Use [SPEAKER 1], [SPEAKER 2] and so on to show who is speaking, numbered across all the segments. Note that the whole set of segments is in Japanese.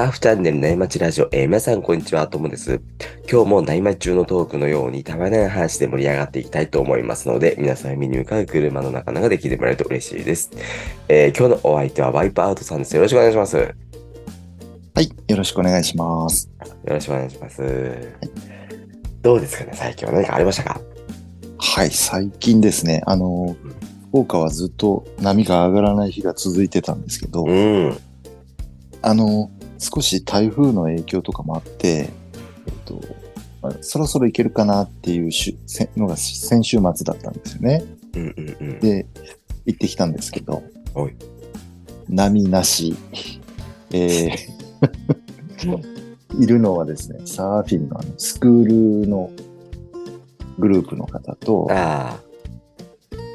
[SPEAKER 1] サーフチャンネル内町ラジオ、えー皆さんこんにちは、ともです。今日も内町中のトークのようにたまらない話で盛り上がっていきたいと思いますので、皆さん見に向かう車の中々で聞いてもらえると嬉しいです。えー今日のお相手はワイプアウトさんです。よろしくお願いします。よ
[SPEAKER 2] はい、よろしくお願いします。
[SPEAKER 1] ろしくお願いします。どうですかね、最近は？何かありましたか？
[SPEAKER 2] はい、最近ですね、あの、福岡はずっと波が上がらない日が続いてたんですけど、
[SPEAKER 1] うん。
[SPEAKER 2] あの、少し台風の影響とかもあって、えっと、まあそろそろ行けるかなっていうのが先週末だったんですよね。
[SPEAKER 1] うんうんうん。
[SPEAKER 2] で、行ってきたんですけど
[SPEAKER 1] はい、
[SPEAKER 2] 波なし、えー いるのはですね、サーフィンのあのスクールのグループの方と。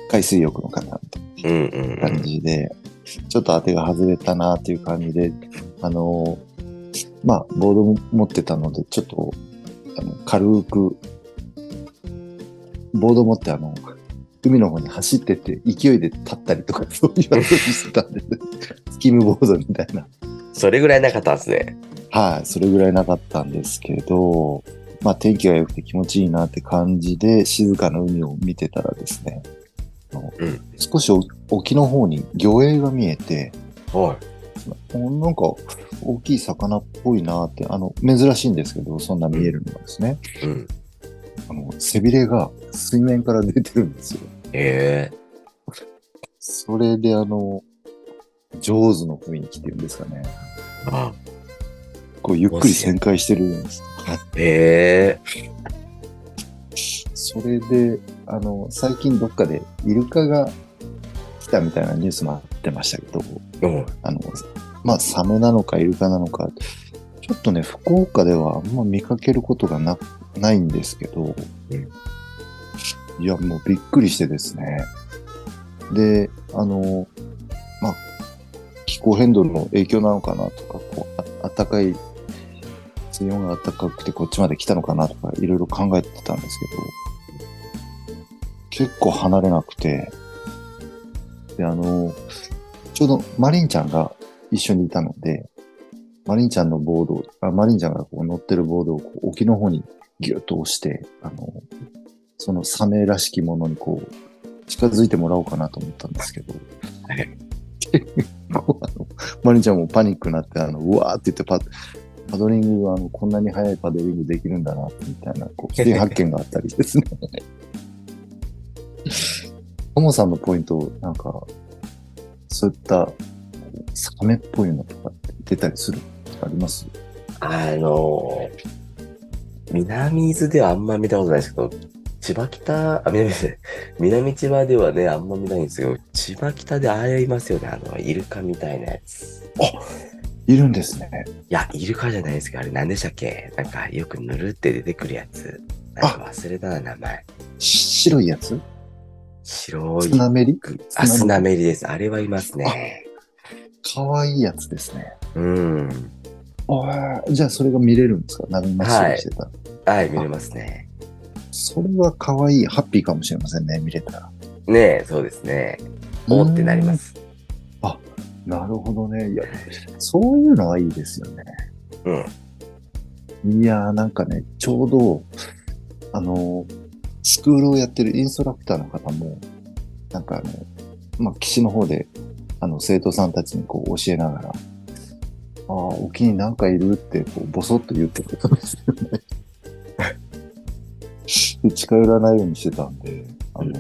[SPEAKER 2] 海水浴の方みたいな感
[SPEAKER 1] ん。
[SPEAKER 2] じで、ちょっと当てが外れたなっていう感じで、あのーまあ、ボードも持ってたので、ちょっと、あの、軽く、ボード持ってあの、海の方に走ってって勢いで立ったりとか、そういう遊びしてたんです。スキムボードみたいな。
[SPEAKER 1] それぐらいなかったんですね。
[SPEAKER 2] はい、それぐらいなかったんですけど、まあ天気が良くて気持ちいいなって感じで静かな海を見てたらですね、
[SPEAKER 1] うん
[SPEAKER 2] 少し沖の方に魚影が見えて、
[SPEAKER 1] は
[SPEAKER 2] おなんか大きい魚っぽいなって、あの、珍しいんですけど、そんな見えるのがですね、
[SPEAKER 1] い。うん。
[SPEAKER 2] あの、背びれが水面から出てるんですよ。
[SPEAKER 1] ええ
[SPEAKER 2] それであの、上手の雰囲気っていうんですかね。
[SPEAKER 1] あ
[SPEAKER 2] こうゆっくり旋回してるんです。はい
[SPEAKER 1] ええ
[SPEAKER 2] それで、あの、最近どっかでイルカが来たみたいなニュースもあってましたけど、
[SPEAKER 1] うん。
[SPEAKER 2] あの、まあ、サメなのかイルカなのか、ちょっとね、福岡ではあんま見かけることがな、ないんですけど、いや、もうびっくりしてですね。で、あの、まあ、気候変動の影響なのかなとか、こう、あ暖かい、水温が暖かくてこっちまで来たのかなとか、いろいろ考えてたんですけど、結構離れなくて、で、あの、ちょうどマリンちゃんが一緒にいたので、マリンちゃんのボードを、あマリンちゃんがこう乗ってるボードをこう沖の方にギュッと押して、あの、そのサメらしきものにこう、近づいてもらおうかなと思ったんですけど、あのマリンちゃんもパニックになって、あの、うわーって言ってパパドリングがあのこんなに速いパドリングできるんだな、みたいな、こう、新発見があったりですね。ともさんのポイント、なんか、そういった、サメっぽいのとかって出たりする？あります？
[SPEAKER 1] あの、南伊豆ではあんま見たことないですけど、千葉北、あ、南南千葉ではね、あんま見ないんですけど、千葉北であれいますよね、あの、イルカみたいなやつ。
[SPEAKER 2] いるんですね。
[SPEAKER 1] いや、イルカじゃないですけど、あれ何でしたっけ？なんか、よくぬるって出てくるやつ。なんか忘れたな、名前。
[SPEAKER 2] し白いやつ？
[SPEAKER 1] 白い。
[SPEAKER 2] スナメリ？
[SPEAKER 1] あ、スナメリです。あれはいますね。
[SPEAKER 2] かわいいやつですね。
[SPEAKER 1] うん。
[SPEAKER 2] ああ、じゃあそれが見れるんですか？波真っ白してたら。
[SPEAKER 1] はい、見れますね。
[SPEAKER 2] それはかわいい、ハッピーかもしれませんね、見れたら。
[SPEAKER 1] ねえ、そうですね。おーってなります。
[SPEAKER 2] なるほどね。いや、そういうのはいいですよね。
[SPEAKER 1] うん。
[SPEAKER 2] いやー、なんかね、ちょうど、あの、スクールをやってるインストラクターの方も、なんかあの、まあ、岸の方で、あの、生徒さんたちにこう教えながら、ああ、沖になんかいるって、こう、ぼそっと言ってくれたんですよね。で近寄らないようにしてたんで、あの、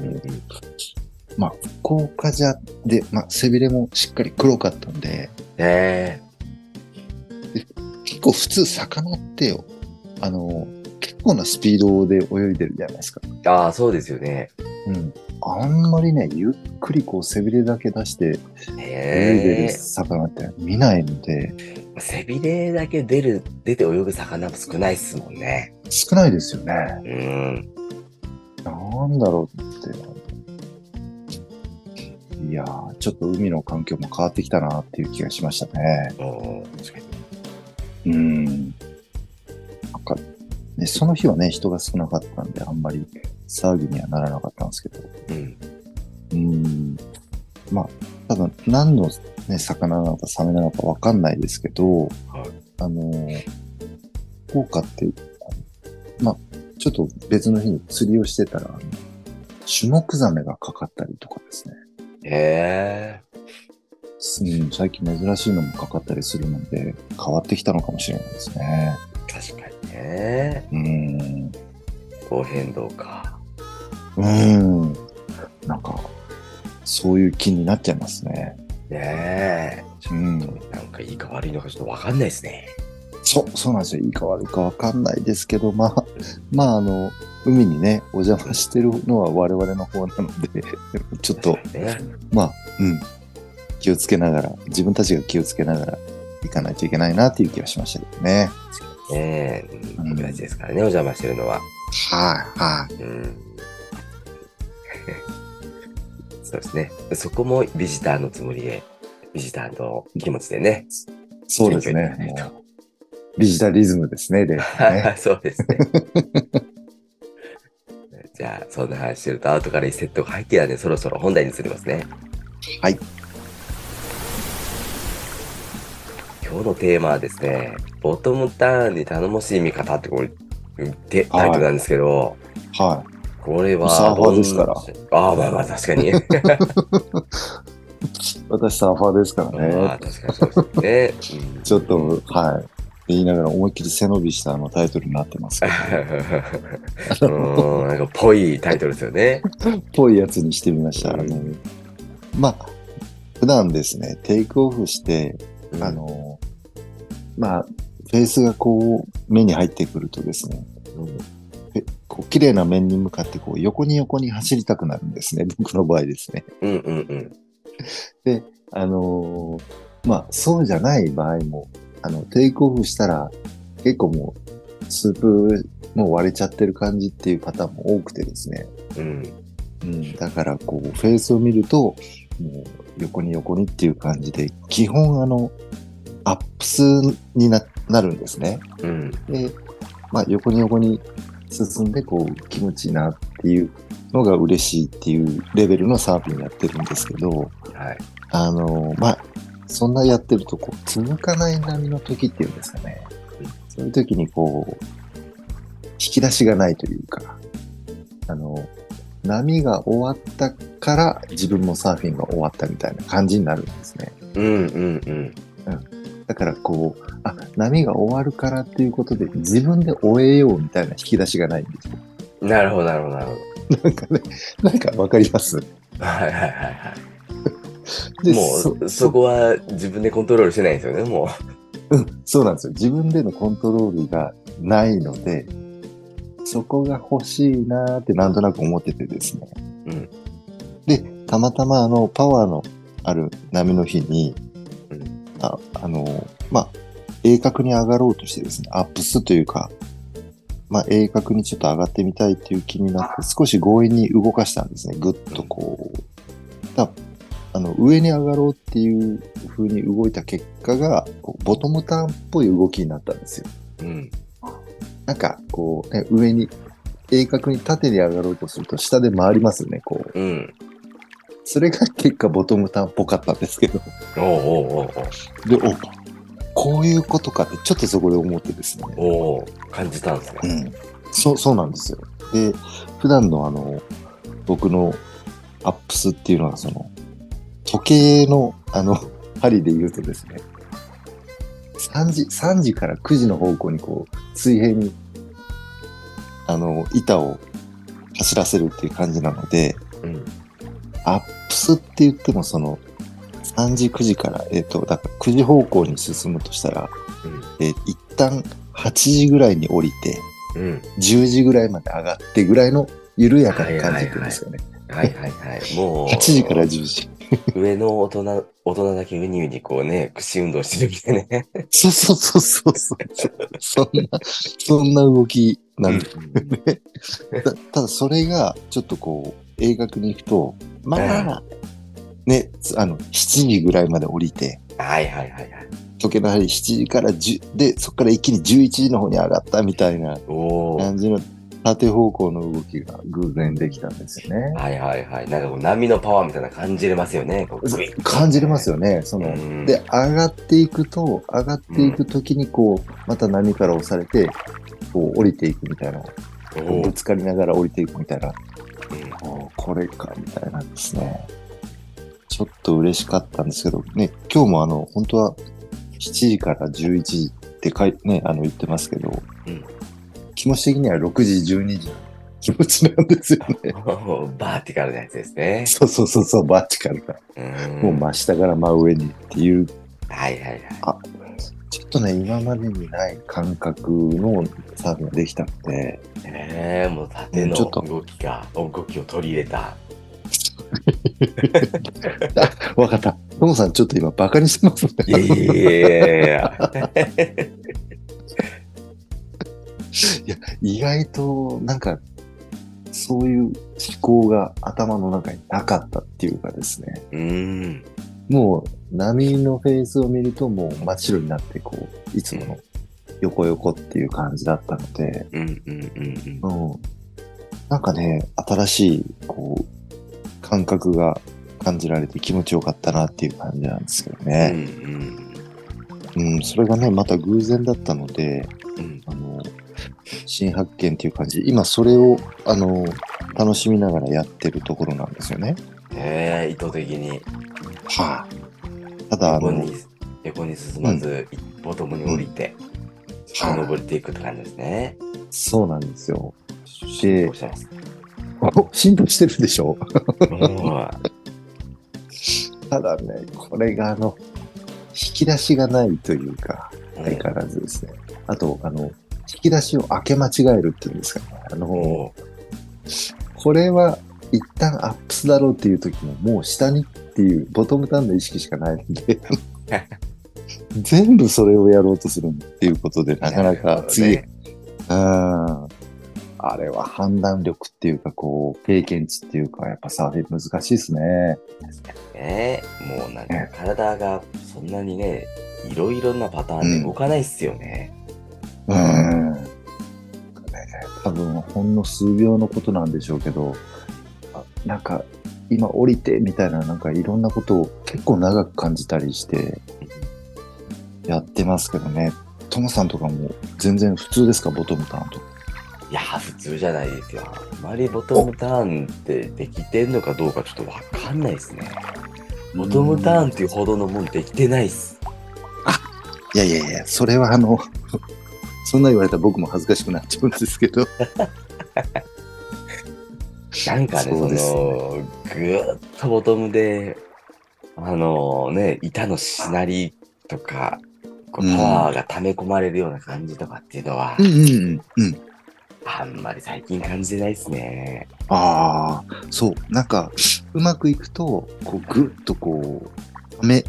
[SPEAKER 2] まあ、福岡じゃ、で、まあ、背びれもしっかり黒かったんで、
[SPEAKER 1] ね
[SPEAKER 2] 結構普通魚ってよ、あの、結構なスピードで泳いでるじゃないですか。
[SPEAKER 1] え。ああ、そうですよね。
[SPEAKER 2] うん。あんまりね、ゆっくりこう背びれだけ出して泳いでる
[SPEAKER 1] ね
[SPEAKER 2] 魚って見ないので、
[SPEAKER 1] え。背びれだけ出る、出て泳ぐ魚も少ないっすもんね。
[SPEAKER 2] 少ないですよね。
[SPEAKER 1] うん。
[SPEAKER 2] なんだろうって。いやー、ちょっと海の環境も変わってきたなっていう気がしましたね。うん。なんか、ね、その日はね、人が少なかったんで、あんまり騒ぎにはならなかったんですけど。
[SPEAKER 1] うん。
[SPEAKER 2] うん。まあ、多分何の、ね、魚なのかサメなのかわかんないですけど、
[SPEAKER 1] はい
[SPEAKER 2] あのー、福岡って、まあ、ちょっと別の日に釣りをしてたら、シュモクザメがかかったりとかですね。
[SPEAKER 1] へえ。
[SPEAKER 2] うん、最近珍しいのもかかったりするので、変わってきたのかもしれないですね。
[SPEAKER 1] 確かにね。
[SPEAKER 2] うん。
[SPEAKER 1] 気候変動か。
[SPEAKER 2] うん。なんか、そういう気になっちゃいますね。
[SPEAKER 1] ねえ。
[SPEAKER 2] うん。
[SPEAKER 1] なんかいいか悪いのかちょっとわかんないですね。
[SPEAKER 2] そう、そうなんですよ。いいか悪いかわかんないですけど、まあ、まあ、あの、海にね、お邪魔してるのは我々の方なので、ちょっと、
[SPEAKER 1] ね。
[SPEAKER 2] まあ、うん。気をつけながら、自分たちが気をつけながら行かないといけないなっていう気がしましたけどね。
[SPEAKER 1] ねえ。僕たちですからね、お邪魔してるのは。
[SPEAKER 2] はい、はい。
[SPEAKER 1] うん。そうですね。そこもビジターのつもりで、ビジターの気持ちでね。
[SPEAKER 2] そうですね。ビジタリズムですね、で、ね。
[SPEAKER 1] そうですね。じゃあ、そんな話してると、後から1セットが入ってたんで、そろそろ本題に移りますね。
[SPEAKER 2] はい。
[SPEAKER 1] 今日のテーマはですね、ボトムターンに頼もしい味方ってこれ、てタイトルなんですけど、
[SPEAKER 2] はい。
[SPEAKER 1] これは
[SPEAKER 2] サーファーですから
[SPEAKER 1] ああ、まあまあ確かに。
[SPEAKER 2] 私サーファーですからね。
[SPEAKER 1] まあ確かにそうですね。うん
[SPEAKER 2] ちょっと、はい。言いながら思いっきり背伸びしたあのタイトルになってますけど、
[SPEAKER 1] うん、なんかぽいタイトルですよね。
[SPEAKER 2] ぽいやつにしてみました。
[SPEAKER 1] うん
[SPEAKER 2] あの、まあ、普段ですね、テイクオフして、あの、まあ、フェースがこう、目に入ってくるとですね、
[SPEAKER 1] うん、
[SPEAKER 2] えこう綺麗な面に向かってこう横に横に走りたくなるんですね、僕の場合ですね。
[SPEAKER 1] うんうん
[SPEAKER 2] あのーまあ、そうじゃない場合も、あの、テイクオフしたら、結構もう、スープもう割れちゃってる感じっていうパターンも多くてですね。
[SPEAKER 1] うん。
[SPEAKER 2] うん、だから、こう、フェースを見ると、もう、横に横にっていう感じで、基本、あの、アップスにななるんですね。
[SPEAKER 1] うん。
[SPEAKER 2] で、まあ、横に横に進んで、こう、気持ちいいなっていうのが嬉しいっていうレベルのサーフィンやってるんですけど、
[SPEAKER 1] はい。
[SPEAKER 2] あの、まあ、そんなやってると、こう、続かない波の時っていうんですかね。そういう時に、こう、引き出しがないというか、あの、波が終わったから自分もサーフィンが終わったみたいな感じになるんですね。
[SPEAKER 1] うんうんうん。
[SPEAKER 2] だからこう、あ、波が終わるからっていうことで自分で終えようみたいな引き出しがないんですよ。
[SPEAKER 1] なるほどなるほどなるほ
[SPEAKER 2] なんかね、なんかわかります？
[SPEAKER 1] ど。はいはいはいは
[SPEAKER 2] で
[SPEAKER 1] い。もう、そこは自分でコントロールしてないんですよね、も
[SPEAKER 2] うん、そうなんですよ。自分でのコントロールがないので、そこが欲しいなーってなんとなく思っててですね。
[SPEAKER 1] う。うん。
[SPEAKER 2] で、たまたまあの、パワーのある波の日に、
[SPEAKER 1] うん
[SPEAKER 2] ああの、まあ、鋭角に上がろうとしてですね、アップスというか、まあ、鋭角にちょっと上がってみたいっていう気になって、少し強引に動かしたんですね。ぐっとこう。だあの、上に上がろうっていう風に動いた結果が、ボトムターンっぽい動きになったんですよ。
[SPEAKER 1] うん。
[SPEAKER 2] なんか、こう、ね、上に、鋭角に縦に上がろうとすると下で回りますよね、こう。
[SPEAKER 1] うん。
[SPEAKER 2] それが結果ボトムターンっぽかったんですけど。
[SPEAKER 1] おうおうおう
[SPEAKER 2] で、お、こういうことかってちょっとそこで思ってですね。
[SPEAKER 1] お感じたんですね。
[SPEAKER 2] うん。そう、そうなんですよ。で、普段のあの、僕のアップスっていうのはその、時計のあの、針で言うとですね、3時、3時から9時の方向にこう、水平に、あの、板を走らせるっていう感じなので、
[SPEAKER 1] うん。
[SPEAKER 2] アップスって言ってもその、3時、9時から、えっ、と、だから9時方向に進むとしたら、えー一旦8時ぐらいに降りて、
[SPEAKER 1] うん。うん。
[SPEAKER 2] 10時ぐらいまで上がってぐらいの緩やかな感じってですかね。
[SPEAKER 1] はいはいはい。もう、
[SPEAKER 2] 8時から10時。
[SPEAKER 1] 上の大人、大人だけウニウニこうね、串運動してるみたいなね。
[SPEAKER 2] そうそうそうそうそう。そんな、そんな動きなんで、た ただそれがちょっとこう、映画に行くと、まあ、ね、つあの、7時ぐらいまで降りて、
[SPEAKER 1] はいはいはいはい。
[SPEAKER 2] 時計の針7時から10、で、そこから一気に11時の方に上がったみたいな。感じの縦方向の動きが偶然できたんですよね。
[SPEAKER 1] はいはいはい。なんかこう波のパワーみたいな感じれますよね。
[SPEAKER 2] 感じれますよね。その、
[SPEAKER 1] うん
[SPEAKER 2] で、上がっていくと、上がっていくときにこう、また波から押されて、こう降りていくみたいな、
[SPEAKER 1] お
[SPEAKER 2] ぶつかりながら降りていくみたいな、これか、みたいなんですね。ちょっと嬉しかったんですけど、ね、今日もあの、本当は7時から11時って書いね、あの言ってますけど、
[SPEAKER 1] うん
[SPEAKER 2] 気持ち的には6時、12時の気持ちなんですよね。
[SPEAKER 1] バーティカルなやつですね。
[SPEAKER 2] そうそうそうそう、バッチカルが。
[SPEAKER 1] うん
[SPEAKER 2] もう真下から真上にっていう、
[SPEAKER 1] はいはいはい。
[SPEAKER 2] ちょっとね、今までにない感覚のサーフィンができたので、
[SPEAKER 1] ねえ、もう縦の
[SPEAKER 2] ちょっと
[SPEAKER 1] 動きが、動きを取り入れた。
[SPEAKER 2] わかった。トモさん、ちょっと今バカにしてますね。
[SPEAKER 1] いやいや
[SPEAKER 2] 意外と、なんか、そういう思考が頭の中になかったっていうかですね。
[SPEAKER 1] うん。
[SPEAKER 2] もう、波のフェーズを見ると、もう真っ白になって、こう、いつもの横横っていう感じだったので、
[SPEAKER 1] うんうんうんうん。
[SPEAKER 2] うん。なんかね、新しい、こう、感覚が感じられて気持ちよかったなっていう感じなんですけど
[SPEAKER 1] うん
[SPEAKER 2] ね。
[SPEAKER 1] うん
[SPEAKER 2] うん、それがね、また偶然だったので、
[SPEAKER 1] うん。
[SPEAKER 2] あの、新発見っていう感じ。今それを、あの、楽しみながらやってるところなんですよね。
[SPEAKER 1] へえ、意図的に
[SPEAKER 2] はあ。ただ、あの、
[SPEAKER 1] 横に、進まず、一歩ともに降りて、
[SPEAKER 2] はあ
[SPEAKER 1] 登っていくって感じですね。
[SPEAKER 2] そうなんですよ。
[SPEAKER 1] 進歩してます。
[SPEAKER 2] お浸透してるでしょ？
[SPEAKER 1] うん
[SPEAKER 2] ただね、これがあの、引き出しがないというか、相変わらずですね。あと、あの、引き出しを開け間違えるっていうんですかね。あの、
[SPEAKER 1] お
[SPEAKER 2] これは一旦アップスだろうっていう時ももう下にっていうボトムターンの意識しかないので 全部それをやろうとするっていうことでなかなか次、
[SPEAKER 1] ね
[SPEAKER 2] うんあれは判断力っていうかこう経験値っていうかやっぱサーフィン難しいですね。
[SPEAKER 1] ねもうなんか体がそんなにね、いろいろなパターンで動かないっすよね。
[SPEAKER 2] うん。なんかね多分ほんの数秒のことなんでしょうけど、あなんか今降りてみたいななんかいろんなことを結構長く感じたりしてやってますけどね。トモさんとかも全然普通ですか？ボトムターンとか。
[SPEAKER 1] いや、普通じゃないですよ。あまりボトムターンってできてんのかどうかちょっとわかんないですね。ボトムターンっていうほどのもんできてないっす。
[SPEAKER 2] いやいやいや、それはあの、そんな言われたら僕も恥ずかしくなっちゃうんですけど。
[SPEAKER 1] なんかね、そ
[SPEAKER 2] そうですね
[SPEAKER 1] の、ぐーっとボトムで、あのね、板のしなりとか、こう
[SPEAKER 2] うん
[SPEAKER 1] パワーが溜め込まれるような感じとかっていうのは、
[SPEAKER 2] うんうんうん。
[SPEAKER 1] あんまり最近感じてないですね。
[SPEAKER 2] ああ、そう。なんか、うまくいくと、こう、ぐっとこう、ため、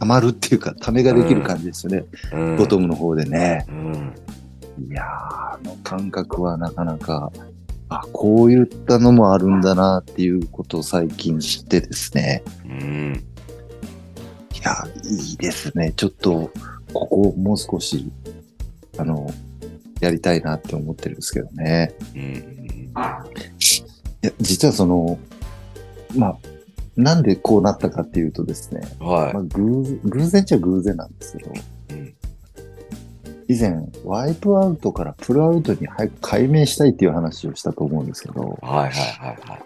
[SPEAKER 2] たまるっていうか、ためができる感じですよね。
[SPEAKER 1] うん。
[SPEAKER 2] ボトムの方でね。
[SPEAKER 1] うん。
[SPEAKER 2] いやー、あの感覚はなかなか、あ、こういったのもあるんだなっていうことを最近知ってですね。
[SPEAKER 1] うん。
[SPEAKER 2] いや、いいですね。ちょっと、ここもう少し、あの、やりたいなって思ってるんですけどね。
[SPEAKER 1] うん。
[SPEAKER 2] いや、実はその、まあ、なんでこうなったかっていうとですね、
[SPEAKER 1] は
[SPEAKER 2] まあ、偶然偶然っちゃ偶然なんですけど、
[SPEAKER 1] い。うん。
[SPEAKER 2] 以前、ワイプアウトからプルアウトに早く解明したいっていう話をしたと思うんですけど、
[SPEAKER 1] はいはいはいは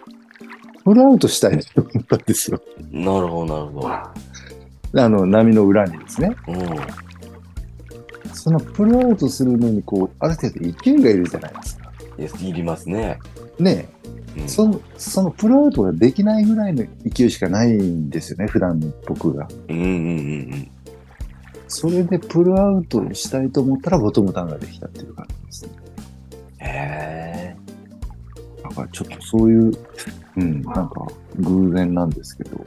[SPEAKER 2] プルアウトしたいと思ったんですよ。
[SPEAKER 1] い。なるほどなるほ
[SPEAKER 2] あの、波の裏にですね。
[SPEAKER 1] ど。うん。
[SPEAKER 2] そのプルアウトするのに、こう、ある程度勢いがいるじゃないですか。
[SPEAKER 1] いりますね。
[SPEAKER 2] ね
[SPEAKER 1] うん
[SPEAKER 2] え、その、そのプルアウトができないぐらいの勢いしかないんですよね、普段の僕が。
[SPEAKER 1] うんうんうんうん。
[SPEAKER 2] それでプルアウトしたいと思ったらボトムターンができたっていう感じですね。
[SPEAKER 1] へえ。
[SPEAKER 2] だからちょっとそういう、うん、なんか偶然なんですけど。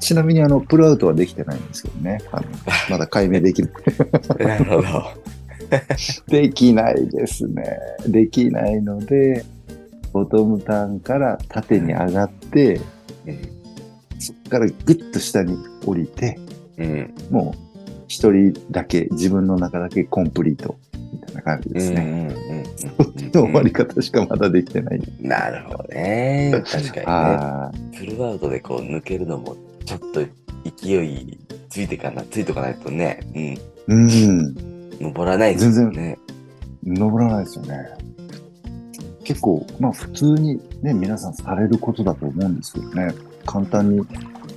[SPEAKER 1] うん
[SPEAKER 2] ちなみにあの、プルアウトはできてないんですけどね。あのまだ解明できない。
[SPEAKER 1] なるほど。
[SPEAKER 2] できないですね。できないので、ボトムターンから縦に上がって、そこからグッと下に降りて、
[SPEAKER 1] うん。
[SPEAKER 2] もう一人だけ、自分の中だけコンプリートみたいな感じ
[SPEAKER 1] うんうん
[SPEAKER 2] ですね。
[SPEAKER 1] うん
[SPEAKER 2] そっちの終わり方しかまだできてない。
[SPEAKER 1] なるほどね。確かにね。
[SPEAKER 2] あ
[SPEAKER 1] フルアウトでこう抜けるのも、ちょっと勢いついてかな、ついとかないとね、うん、
[SPEAKER 2] うん。
[SPEAKER 1] 登らないですよね。
[SPEAKER 2] 登らないですよね。結構、まあ普通にね、皆さんされることだと思うんですけどね。簡単に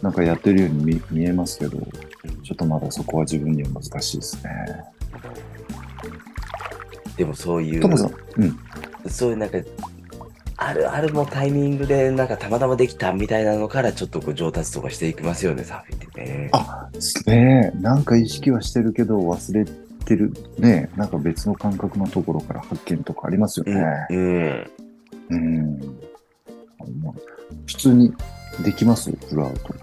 [SPEAKER 2] なんかやってるように見見えますけど、ちょっとまだそこは自分には難しいですね。
[SPEAKER 1] でもそういう
[SPEAKER 2] ト、モさん、うん。
[SPEAKER 1] そういうなんか、あるあるのタイミングでなんかたまたまできたみたいなのからちょっとこう上達とかしていきますよね、サーフィンってね。
[SPEAKER 2] あ、ねえ、なんか意識はしてるけど忘れてる。ねえ、なんか別の感覚のところから発見とかありますよね。
[SPEAKER 1] うん。
[SPEAKER 2] うん。まあ普通にできます？フルアウト。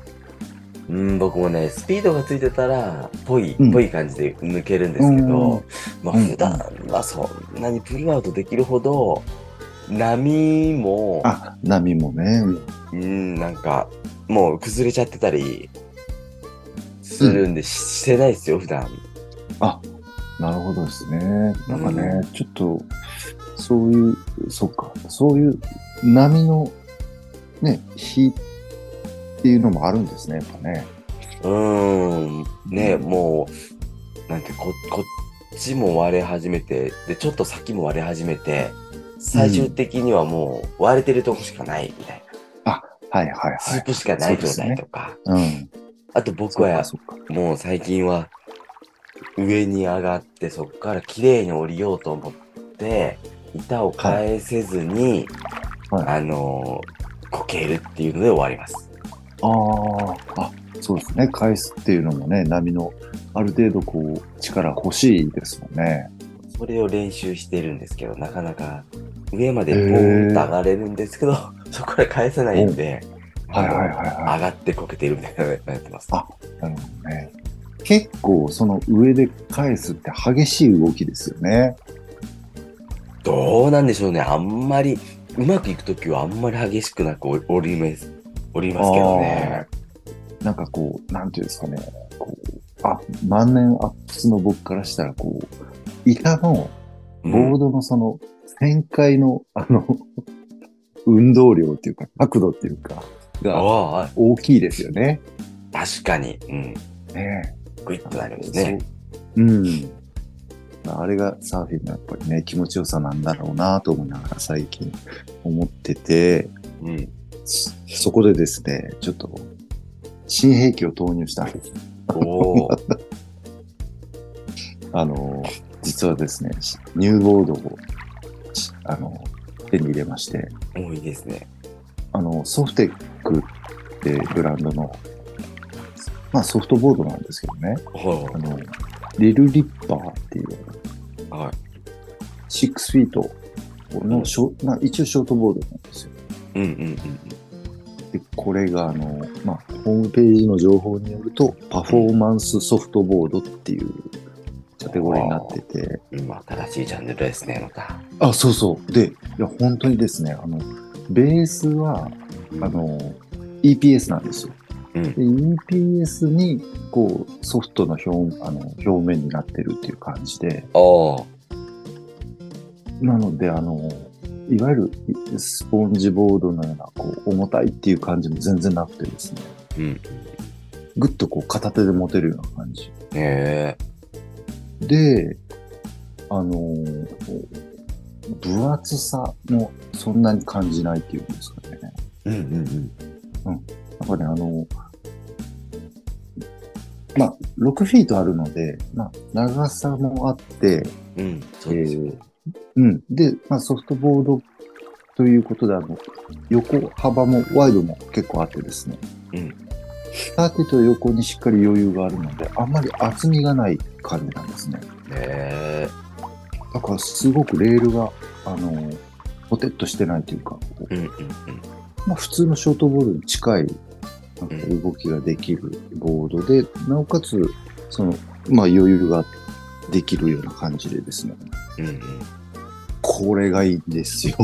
[SPEAKER 1] うん、僕もね、スピードがついてたら、ぽい、
[SPEAKER 2] うん
[SPEAKER 1] ぽい感じで抜けるんですけど、まあ
[SPEAKER 2] うん
[SPEAKER 1] 普段はそんなにプルアウトできるほど、波も、
[SPEAKER 2] あ、波もね。
[SPEAKER 1] うん、なんか、もう崩れちゃってたり、するんで、ししてないですよ、普段。
[SPEAKER 2] あ、なるほどですね。なんかね、ちょっと、そういう、そっか、そういう波のね、日っていうのもあるんですね、やっぱね。
[SPEAKER 1] うーん、ね、もう、なんて、こ、こっちも割れ始めて、で、ちょっと先も割れ始めて、最終的にはもう割れてるとこしかないみたいな。
[SPEAKER 2] はいはいはい。
[SPEAKER 1] スープしかない状態とか。
[SPEAKER 2] うん。
[SPEAKER 1] あと僕は。もう最近は上に上がってそこから綺麗に降りようと思って板を返せずに、
[SPEAKER 2] はい
[SPEAKER 1] あのーこけるっていうので終わります。
[SPEAKER 2] ああ、あ、そうですね。返すっていうのもね、波のある程度こう、力欲しいですもんね。
[SPEAKER 1] それを練習してるんですけどなかなか上までポーンと上がれるんですけど、そこから返せないんで、
[SPEAKER 2] はいはいはいは
[SPEAKER 1] 上がってこけてるみたいなのやってます。
[SPEAKER 2] あい。なるほどね。結構その上で返すって激しい動きですよね。
[SPEAKER 1] どうなんでしょうね。あんまり、うまくいくときはあんまり激しくなく降降ります、降りますけどね。
[SPEAKER 2] なんかこう、なんていうんですかね。こうあ、万年アップスの僕からしたら、こう、板のボードのその、旋回の、あの、運動量っていうか、角度っていうか、が大きいですよね。
[SPEAKER 1] 確かに。うん。
[SPEAKER 2] ね
[SPEAKER 1] グイッとなります
[SPEAKER 2] そう
[SPEAKER 1] ね。
[SPEAKER 2] うん。あれがサーフィンのやっぱりね、気持ちよさなんだろうなと思いながら最近思ってて、
[SPEAKER 1] うん。
[SPEAKER 2] そそこでですね、ちょっと、新兵器を投入したんです。
[SPEAKER 1] おお。
[SPEAKER 2] あの、実はですね、ニューボードを、しあの、手に入れまして、
[SPEAKER 1] もういいですね。
[SPEAKER 2] あの、ソフテックってブランドの、まあソフトボードなんですけどね、
[SPEAKER 1] ほ
[SPEAKER 2] あの、リルリッパーっていう、
[SPEAKER 1] う。はい。
[SPEAKER 2] 6フィートのショ、まあ、一応ショートボードなんですよ。
[SPEAKER 1] うんうんうん
[SPEAKER 2] で、これが、あの、まあ、ホームページの情報によると、パフォーマンスソフトボードっていうカテゴリーになってて、
[SPEAKER 1] うん。今、新しいジャンルですね、また。
[SPEAKER 2] あ、そうそう。で、いや、本当にですね、あの、ベースは、あの、EPS なんですよ。
[SPEAKER 1] うん
[SPEAKER 2] で EPS に、こう、ソフトの表あの表面になってるっていう感じで、なので、あの、いわゆるスポンジボードのような、こう、重たいっていう感じも全然なくてですね、
[SPEAKER 1] うん。
[SPEAKER 2] ぐっとこう、片手で持てるような感じ。
[SPEAKER 1] へえ。
[SPEAKER 2] で、あのー分厚さもそんなに感じないっていうんですかね。
[SPEAKER 1] うんうんうん。
[SPEAKER 2] なんかね、あの、まあ、6フィートあるので、まあ、長さもあって、
[SPEAKER 1] うん。そうですよね。
[SPEAKER 2] うん。で、まあ、ソフトボードということで、あの、横幅もワイドも結構あってですね。
[SPEAKER 1] うん。
[SPEAKER 2] 縦と横にしっかり余裕があるので、あんまり厚みがない感じなんですね。
[SPEAKER 1] へえ。
[SPEAKER 2] だからすごくレールが、あの、ポテッとしてないというか、こう
[SPEAKER 1] うんうん
[SPEAKER 2] まあ、普通のショートボールに近いなんか動きができるボードで、なおかつ、その、まあ余裕ができるような感じでですね。
[SPEAKER 1] うん。うんうん。や
[SPEAKER 2] これがいいんですよ。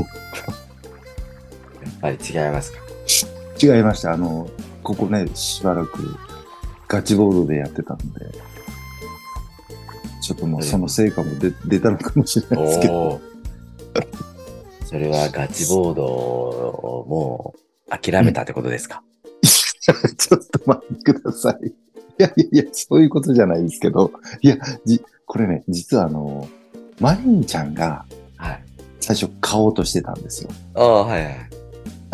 [SPEAKER 1] っぱり違いますか？
[SPEAKER 2] 違いました。あの、ここね、しばらくガチボードでやってたので、ちょっともうその成果も出出たのかもしれないですけど。
[SPEAKER 1] それはガチボードをもう諦めたってことですか、
[SPEAKER 2] ちょっと待ってください。いやいやいや、そういうことじゃないですけど、いや、じ、これね、実はあの、マリンちゃんが
[SPEAKER 1] はい。
[SPEAKER 2] 最初買おうとしてたんですよ。
[SPEAKER 1] ああ、はいはい。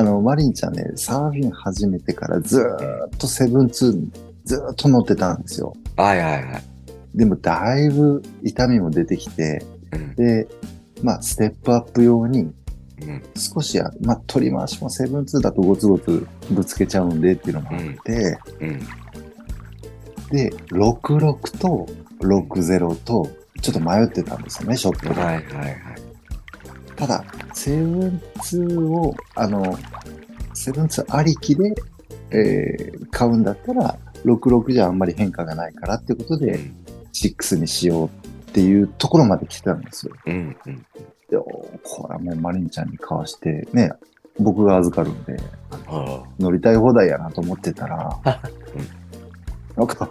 [SPEAKER 2] あの、マリンちゃんね、サーフィン始めてからずーっとセブンツーにずーっと乗ってたんですよ。
[SPEAKER 1] はいはいはい。
[SPEAKER 2] でもだいぶ痛みも出てきて、
[SPEAKER 1] うん。
[SPEAKER 2] で、まあ、ステップアップ用に
[SPEAKER 1] うん。
[SPEAKER 2] 少しや、まあ、取り回しもセブンツーだとゴツゴツぶつけちゃうんでっていうのもあって、
[SPEAKER 1] うん。
[SPEAKER 2] で、66と60と、ちょっと迷ってたんですよね、ショップで。
[SPEAKER 1] はいはいはい。
[SPEAKER 2] ただ、セブンツーを、あの、セブンツーありきで、えー買うんだったら、66じゃあんまり変化がないからってことで、
[SPEAKER 1] うん。
[SPEAKER 2] 6にしようっていうところまで来てたんですよ。
[SPEAKER 1] うん。うん。
[SPEAKER 2] でおこれはもうマリンちゃんに買わして、ね、僕が預かるんで、
[SPEAKER 1] あ
[SPEAKER 2] 乗りたい放題やなと思ってたら、なんか、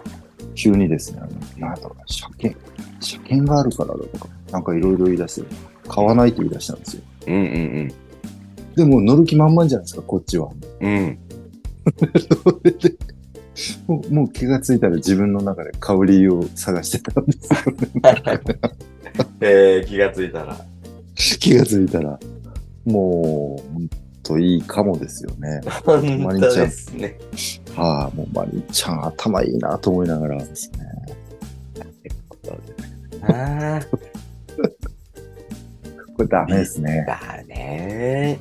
[SPEAKER 2] 急にですね、あのなんだろうな、車検、車検があるからだとか、なんかいろいろ言い出して、買わないって言い出したんですよ。
[SPEAKER 1] あ。うんうん
[SPEAKER 2] でも乗る気満々じゃないですか、こっちは。
[SPEAKER 1] うん。うん。
[SPEAKER 2] それでもうもう気がついたら自分の中で買う理由を探してたんですよ、ね。
[SPEAKER 1] えー、気がついたら。
[SPEAKER 2] 気がついたら。もう、ほんといいかもですよね。
[SPEAKER 1] 本当ですね。
[SPEAKER 2] はあ、もうマリンちゃん頭いいなと思いながらですね。
[SPEAKER 1] ああ。
[SPEAKER 2] これダメですね。
[SPEAKER 1] だね。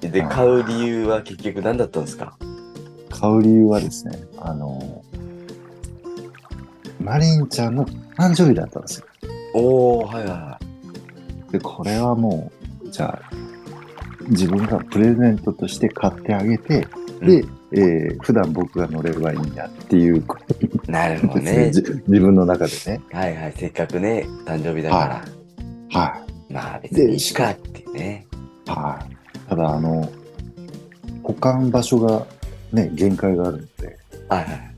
[SPEAKER 1] で、買う理由は結局何だったんですか？
[SPEAKER 2] 買う理由はですね、あの、マリンちゃんの誕生日だったんですよ。
[SPEAKER 1] おー、はいは
[SPEAKER 2] で、これはもう、じゃあ、自分がプレゼントとして買ってあげて、で、えー普段僕が乗ればいいんだっていうこと
[SPEAKER 1] い。なるほど
[SPEAKER 2] ね。自分の中でね。
[SPEAKER 1] はいはい。せっかくね、誕生日だから。
[SPEAKER 2] は
[SPEAKER 1] まあ別にいいかってね。
[SPEAKER 2] い。はい。ただ、あの、保管場所がね、限界があるので、
[SPEAKER 1] はいはい。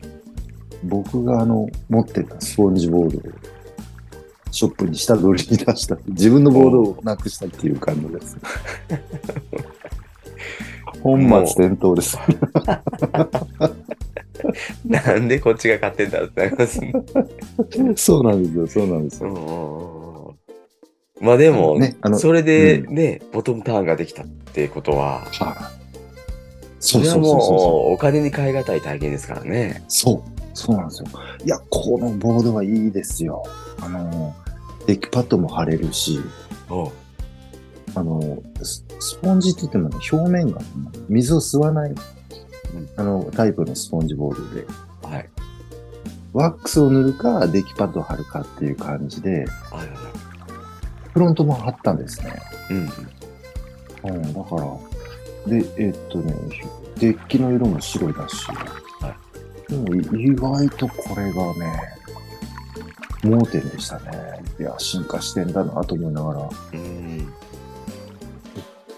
[SPEAKER 2] 僕があの、持ってたスポンジボードを、ショップに下取りに出した。自分のボードをなくしたっていう感じです。本末転倒です。
[SPEAKER 1] なんでこっちが買ってんだろうってなりますね。
[SPEAKER 2] そうなんですよ、そうなんですよ。
[SPEAKER 1] まあでも、
[SPEAKER 2] ねあの
[SPEAKER 1] それで
[SPEAKER 2] う
[SPEAKER 1] ね、ボトムターンができたってことは、
[SPEAKER 2] はい。
[SPEAKER 1] それはもうお金に換え難い体験ですからね。
[SPEAKER 2] う。そう、そうなんですよ。いや、このボードはいいですよ。あの、デッキパッドも貼れるし、あの、ススポンジって言ってもね、表面が水を吸わない、あの、タイプのスポンジボードで、
[SPEAKER 1] はい。
[SPEAKER 2] ワックスを塗るか、デッキパッドを貼るかっていう感じで、
[SPEAKER 1] はいはいはい。
[SPEAKER 2] フロントも貼ったんですね。
[SPEAKER 1] うん。
[SPEAKER 2] うん、だから、で、えっとね、デッキの色も白だし、でも意外とこれがね、盲点でしたね。いや、進化してんだなと思いながら。
[SPEAKER 1] うん。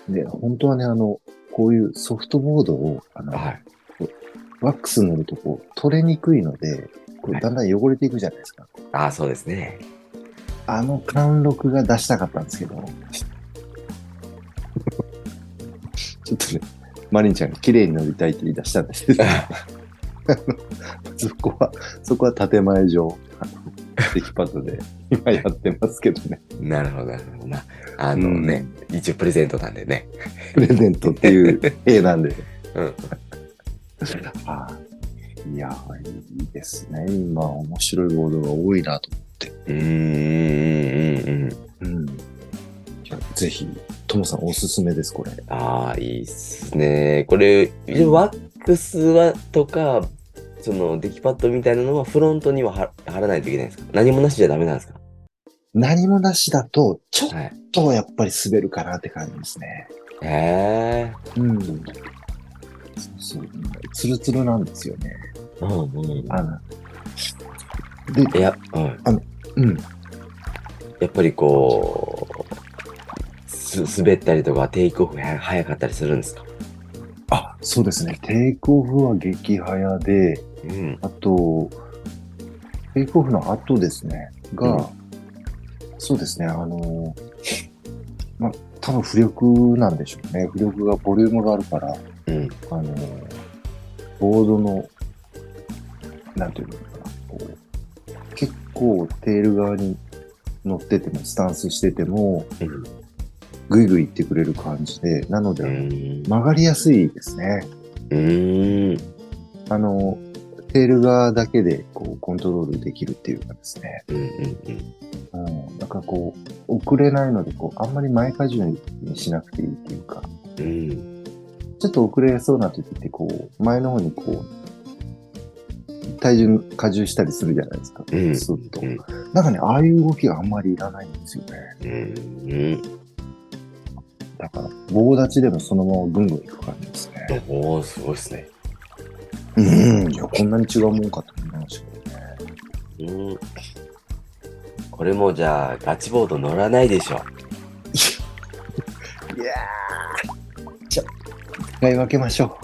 [SPEAKER 2] で、本当はね、あの、こういうソフトボードを、あの、
[SPEAKER 1] はい。
[SPEAKER 2] ワックス塗るとこう、取れにくいので、こ
[SPEAKER 1] はい
[SPEAKER 2] うだんだん汚れていくじゃないですか。
[SPEAKER 1] ああ、そうですね。
[SPEAKER 2] あの貫禄が出したかったんですけど、ちょっとね、マリンちゃんが綺麗に塗りたいって言い出したんですけど、そこは、そこは建前上、テキパッドで今やってますけどね、
[SPEAKER 1] なるほど、なるほど。まあ、あのね、一応プレゼントなんでね。
[SPEAKER 2] プレゼントっていう絵なんで。
[SPEAKER 1] うん。
[SPEAKER 2] はいいや、いいですね。今、面白いボードが多いなと。
[SPEAKER 1] うーん、うん、うん。
[SPEAKER 2] うん。いやぜひ、トモさんおすすめです、これ。
[SPEAKER 1] ああ、いいっすね。これ、ワックスはとか、そのデキパッドみたいなのはフロントには貼貼らないといけないんですか？何もなしじゃダメなんですか？
[SPEAKER 2] 何もなしだと、ちょっ
[SPEAKER 1] はい。
[SPEAKER 2] とやっぱり滑るかなって感じですね。
[SPEAKER 1] へえ。
[SPEAKER 2] うん。そうそう。ツルツルなんですよね。
[SPEAKER 1] うんうん。
[SPEAKER 2] あの。で、
[SPEAKER 1] いや、うん。
[SPEAKER 2] うん。
[SPEAKER 1] やっぱりこう、す滑ったりとかテイクオフが早かったりするんですか？
[SPEAKER 2] あ、そうですね。テイクオフは激早で、
[SPEAKER 1] うん。
[SPEAKER 2] あと、テイクオフの後ですね。が、
[SPEAKER 1] うん
[SPEAKER 2] そうですね、あのーまあ、多分浮力なんでしょうね。浮力がボリュームがあるから、
[SPEAKER 1] うん。
[SPEAKER 2] あのーボードの、なんていうのかな、こう、結構テール側に乗ってても、スタンスしてても、
[SPEAKER 1] うん。
[SPEAKER 2] ぐいぐい行ってくれる感じで、なの
[SPEAKER 1] う
[SPEAKER 2] で、
[SPEAKER 1] ん。
[SPEAKER 2] 曲がりやすいですね。
[SPEAKER 1] うん。
[SPEAKER 2] あの、テール側だけでこうコントロールできるっていうかですね。
[SPEAKER 1] うん。うん。
[SPEAKER 2] うん。だからこう、遅れないので、こう、あんまり前荷重にしなくていいっていうか、
[SPEAKER 1] うん。
[SPEAKER 2] ちょっと遅れそうな時って、こう、前の方にこう、体重荷重したりするじゃないですか。
[SPEAKER 1] うん
[SPEAKER 2] スッと。
[SPEAKER 1] うん
[SPEAKER 2] なんかね、ああいう動きがあんまりいらないんですよね。
[SPEAKER 1] うん。
[SPEAKER 2] だから、棒立ちでもそのままぐんぐんいく感じですね。
[SPEAKER 1] おおすごいですね。
[SPEAKER 2] うん。いや、こんなに違うもんかと思いましたけどね。
[SPEAKER 1] うん。これもじゃあ、ガチボード乗らないでしょ。
[SPEAKER 2] いやー、じゃあ、使い分けましょ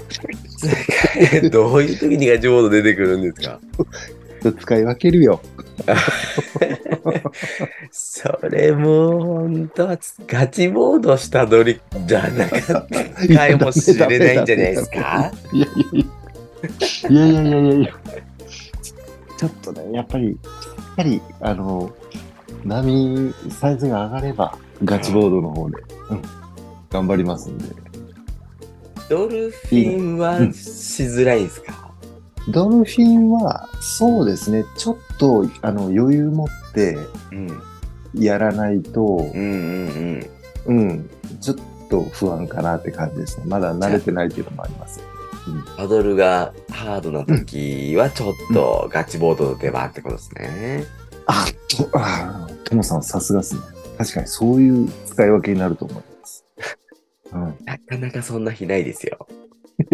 [SPEAKER 1] どういう時にガチボード出てくるんですか？
[SPEAKER 2] う。使い分けるよ。
[SPEAKER 1] それも、本当はガチボードした乗りじゃなかったかもしれないんじゃないですか？
[SPEAKER 2] いやいやいや。いやいや。ちょっとね、やっぱり、やっぱり、あの、波、サイズが上がれば、ガチボードの方で、うん、頑張りますんで。
[SPEAKER 1] ドルフィンはしづらいんですか？
[SPEAKER 2] ドルフィンは、そうですね、ちょっと、あの、余裕持って
[SPEAKER 1] うん。
[SPEAKER 2] やらないと、
[SPEAKER 1] うんうんうん。
[SPEAKER 2] うん、ちょっと不安かなって感じですね。まだ慣れてないっていうのもあります。
[SPEAKER 1] パドルがハードな時はちょっとガチボードの出番ってことですね。
[SPEAKER 2] あ、と、あ、ともさんさすがですね。確かにそういう使い分けになると思います。うん。
[SPEAKER 1] なかなかそんな日ないですよ。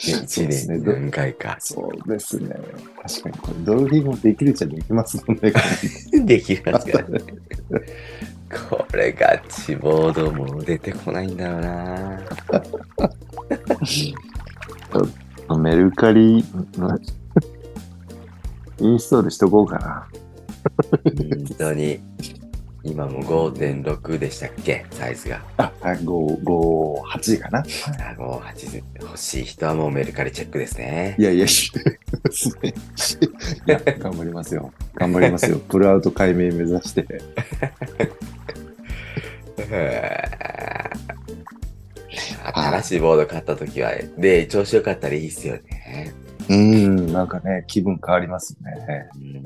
[SPEAKER 2] そう
[SPEAKER 1] 一
[SPEAKER 2] ですね
[SPEAKER 1] 年に何回か。
[SPEAKER 2] そうですね。確かにこれ、ドルフィンもできるっちゃできますもんね。
[SPEAKER 1] できますからね。これガチボードも出てこないんだろうな。
[SPEAKER 2] メルカリ、インストールしとこうかな。
[SPEAKER 1] 本当に。今も5.6でしたっけ？サイズが。
[SPEAKER 2] あ、5、5、8かな。
[SPEAKER 1] あ5.8欲しい人はもうメルカリチェックですね
[SPEAKER 2] い。やいや。いや、頑張りますよ。頑張りますよ。プルアウト解明目指して。
[SPEAKER 1] 新しいボード買った時は、で、調子良かったらいいっすよね。
[SPEAKER 2] うん、なんかね、気分変わりますね。
[SPEAKER 1] うん。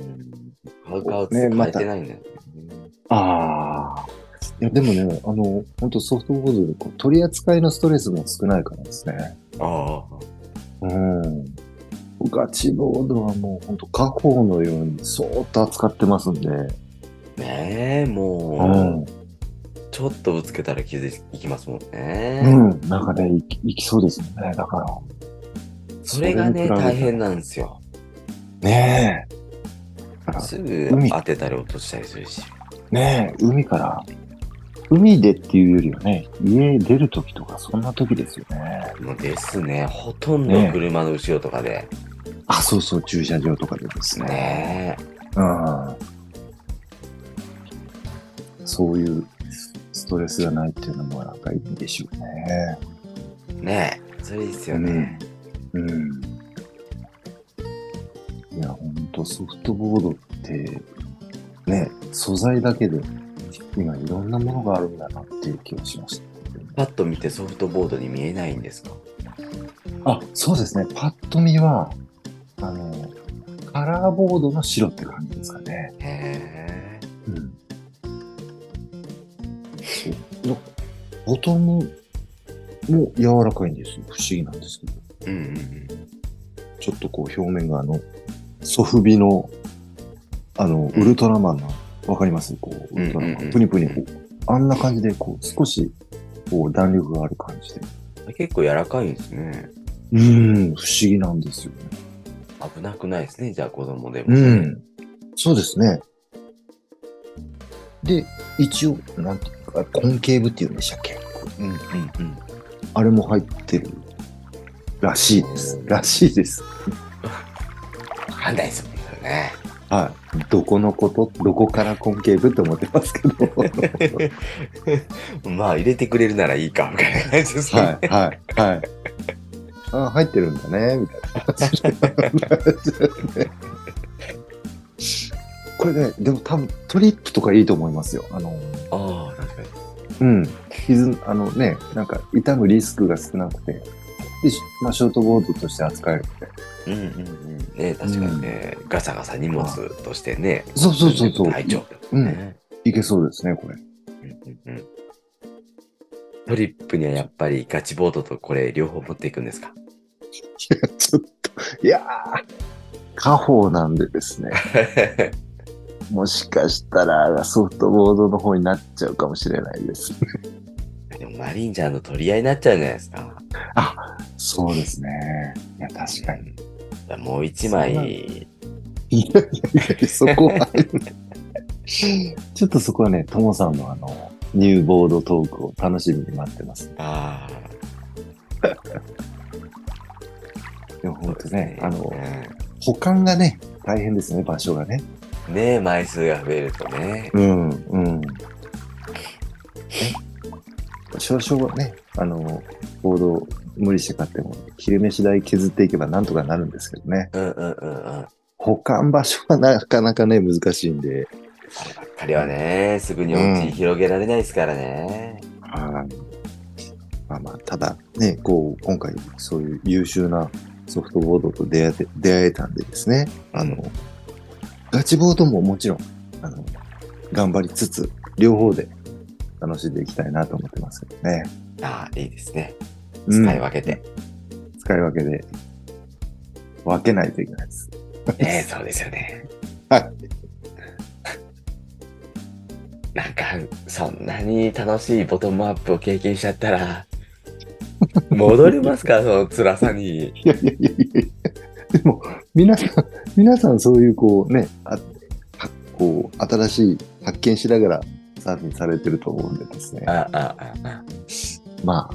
[SPEAKER 1] 買う買うって変えてないんだよね。
[SPEAKER 2] ああ。いや、でもね、あの、本当ソフトボードでこう取り扱いのストレスも少ないからですね。
[SPEAKER 1] あ
[SPEAKER 2] うん。ガチボードはもう本当家宝のようにそーっと扱ってますんで。
[SPEAKER 1] あ。ねえ、もう、
[SPEAKER 2] うん。
[SPEAKER 1] ちょっとぶつけたら傷いきますもんね。
[SPEAKER 2] うん。なんかね、いきいきそうですよね。だから。
[SPEAKER 1] それがね、大変なんですよ。
[SPEAKER 2] ねえ。だから
[SPEAKER 1] すぐ
[SPEAKER 2] 海
[SPEAKER 1] 当てたり落としたりするし。
[SPEAKER 2] ねえ、海から、海でっていうよりはね、家出るときとかそんなときですよね。
[SPEAKER 1] もうですね、ほとんど
[SPEAKER 2] ね
[SPEAKER 1] 車の後ろとかで。
[SPEAKER 2] あ、そうそう、駐車場とかでですね。
[SPEAKER 1] ね
[SPEAKER 2] うん。そういうストレスがないっていうのもなんかいいんでしょうね。
[SPEAKER 1] え。ねえ。それいいっすよね。
[SPEAKER 2] うん。いや、ほんとソフトボードって、ね、素材だけで今いろんなものがあるんだなっていう気がしました。
[SPEAKER 1] パッと見てソフトボードに見えないんですか？
[SPEAKER 2] あ、そうですね。パッと見は、あの、カラーボードの白って感じですかね。
[SPEAKER 1] へえ。
[SPEAKER 2] うん。そうのボトムも柔らかいんですよ。不思議なんですけど。
[SPEAKER 1] うんうんうん。
[SPEAKER 2] ちょっとこう表面があの、ソフビの、あの、ウルトラマンの、わかります？こう、ウルトラマン。プニプニ、あんな感じで、こう、少し、こう、弾力がある感じで。
[SPEAKER 1] 結構柔らかいんですね。
[SPEAKER 2] うん、不思議なんですよね。
[SPEAKER 1] 危なくないですね、じゃあ子供でも。
[SPEAKER 2] うん。そうですね。で、一応、なんていうか、コンケーブっていうんでしたっけ？
[SPEAKER 1] うんうんうん。
[SPEAKER 2] あれも入ってるらしいです。らしいです。
[SPEAKER 1] わかんですもんね。ね。
[SPEAKER 2] はい。どこのことどこからコンケーブって思ってますけど。
[SPEAKER 1] まあ、入れてくれるならいいか、みたいな感じですね。
[SPEAKER 2] はい、はい、はい。あ、入ってるんだね、みたいな話で。これね、でも多分トリップとかいいと思いますよ。あの、
[SPEAKER 1] ああ、確かに。
[SPEAKER 2] うん。傷、あのね、なんか痛むリスクが少なくて、で、しまあ、ショートボードとして扱えるので。
[SPEAKER 1] うんうんうん。ね確かにね、ガサガサ荷物としてね。
[SPEAKER 2] そうそうそうそう。
[SPEAKER 1] 大丈夫、ね
[SPEAKER 2] いけそうですね、これ。
[SPEAKER 1] うんうんうん。トリップにはやっぱりガチボードとこれ両方持っていくんですか？
[SPEAKER 2] いや、ちょっと、いやー、家宝なんでですね、もしかしたらソフトボードの方になっちゃうかもしれないです。
[SPEAKER 1] でもマリンジャーの取り合いになっちゃうんじゃないですか。
[SPEAKER 2] あ、そうですね。いや、確かに。
[SPEAKER 1] に。もう一枚、
[SPEAKER 2] いやいやいや、そこは、ちょっとそこはね、ともさんのあの、ニューボードトークを楽しみに待ってます。
[SPEAKER 1] あ
[SPEAKER 2] でも
[SPEAKER 1] あ、
[SPEAKER 2] 本当ね、あの、
[SPEAKER 1] う
[SPEAKER 2] 保管がね、大変ですね、場所がね。
[SPEAKER 1] んね枚数が増えるとね。
[SPEAKER 2] うん、うん。ね、少々ね、あの、ボードを無理して買っても、昼飯代削っていけばなんとかなるんですけどね。
[SPEAKER 1] うんうんうんうん。
[SPEAKER 2] 保管場所はなかなかね、難しいんで。
[SPEAKER 1] そればっかりはね、すぐにお家に広げられないですからね。
[SPEAKER 2] はい。まあまあ、ただね、こう、今回そういう優秀なソフトボードと出会えて出会えたんでですね、あの、ガチボードももちろん、あの、頑張りつつ、両方で楽しんでいきたいなと思ってますけどね。
[SPEAKER 1] ああ、いいですね。
[SPEAKER 2] うん
[SPEAKER 1] 使い分けて。
[SPEAKER 2] 使い分けで分けないといけないです。
[SPEAKER 1] ねえそうですよね。
[SPEAKER 2] はい。
[SPEAKER 1] なんか、そんなに楽しいボトムアップを経験しちゃったら、戻れますか？その辛さに。
[SPEAKER 2] いやいやいやいやでも、皆さん、皆さんそういうこうね、あはこう、新しい発見しながらサーフィンされてると思うんでですね。
[SPEAKER 1] ああ、ああ、
[SPEAKER 2] まあ、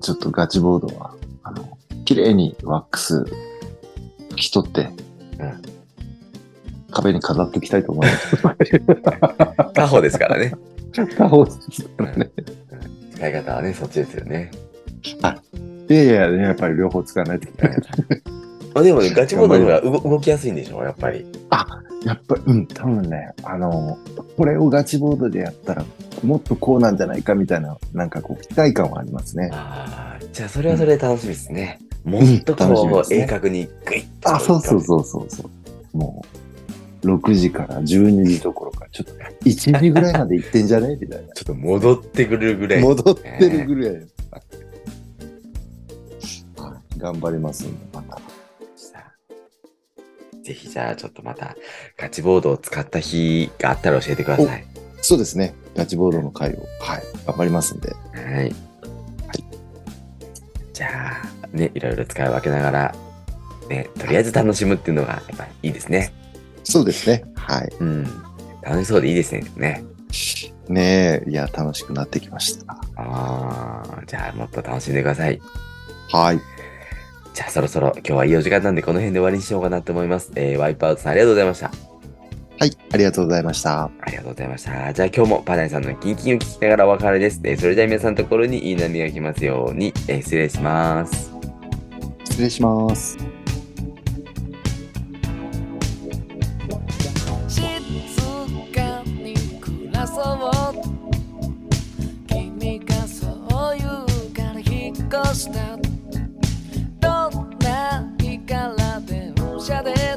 [SPEAKER 2] ちょっとガチボードは、あの、綺麗にワックス拭き取って、
[SPEAKER 1] うん
[SPEAKER 2] 壁に飾っておきたいと思います。
[SPEAKER 1] あ。他方ですからね。
[SPEAKER 2] 他方ですからね。
[SPEAKER 1] 使い方はね、そっちですよね。
[SPEAKER 2] いやいや、やっぱり両方使わないといけない。
[SPEAKER 1] あでもね、ガチボードの方が動動きやすいんでしょやっぱり。
[SPEAKER 2] やっぱり、うん、多分ね、あの、これをガチボードでやったら、もっとこうなんじゃないかみたいな、なんかこう、期待感はありますね。
[SPEAKER 1] ああ、じゃあそれはそれで楽しみですね。もっとこう、
[SPEAKER 2] ね
[SPEAKER 1] 鋭角にグイッと。
[SPEAKER 2] あ、そうそうそうそうそう。もう、6時から12時どころか、ちょっと1時ぐらいまで行ってんじゃね？みたいな。
[SPEAKER 1] ちょっと戻ってくるぐらい。
[SPEAKER 2] 戻ってるぐらいです。はい頑張りますんで、
[SPEAKER 1] ぜひじゃあちょっとまたガチボードを使った日があったら教えてください。
[SPEAKER 2] そうですね。ガチボードの回を、はい、頑張りますんで。
[SPEAKER 1] はい。じゃあ、ね、いろいろ使い分けながら、ね、とりあえず楽しむっていうのがやっぱりいいですね。
[SPEAKER 2] そうですね。はい。
[SPEAKER 1] うん。楽しそうでいいですね。ね。
[SPEAKER 2] ねえ、いや、楽しくなってきました。
[SPEAKER 1] ああ、じゃあもっと楽しんでください。
[SPEAKER 2] はい。
[SPEAKER 1] じゃあそろそろ今日はいいお時間なんでこの辺で終わりにしようかなと思います。えー、ワイプアウトさんありがとうございました。
[SPEAKER 2] はい、ありがとうございました。
[SPEAKER 1] ありがとうございました。じゃあ今日もパナイさんのキンキンを聞きながらお別れです。えーそれでは皆さんのところにいい波が来ますように、えー失礼します。
[SPEAKER 2] 失礼します。
[SPEAKER 3] 静かに暮らそう君がそう言うから引っ越した each other.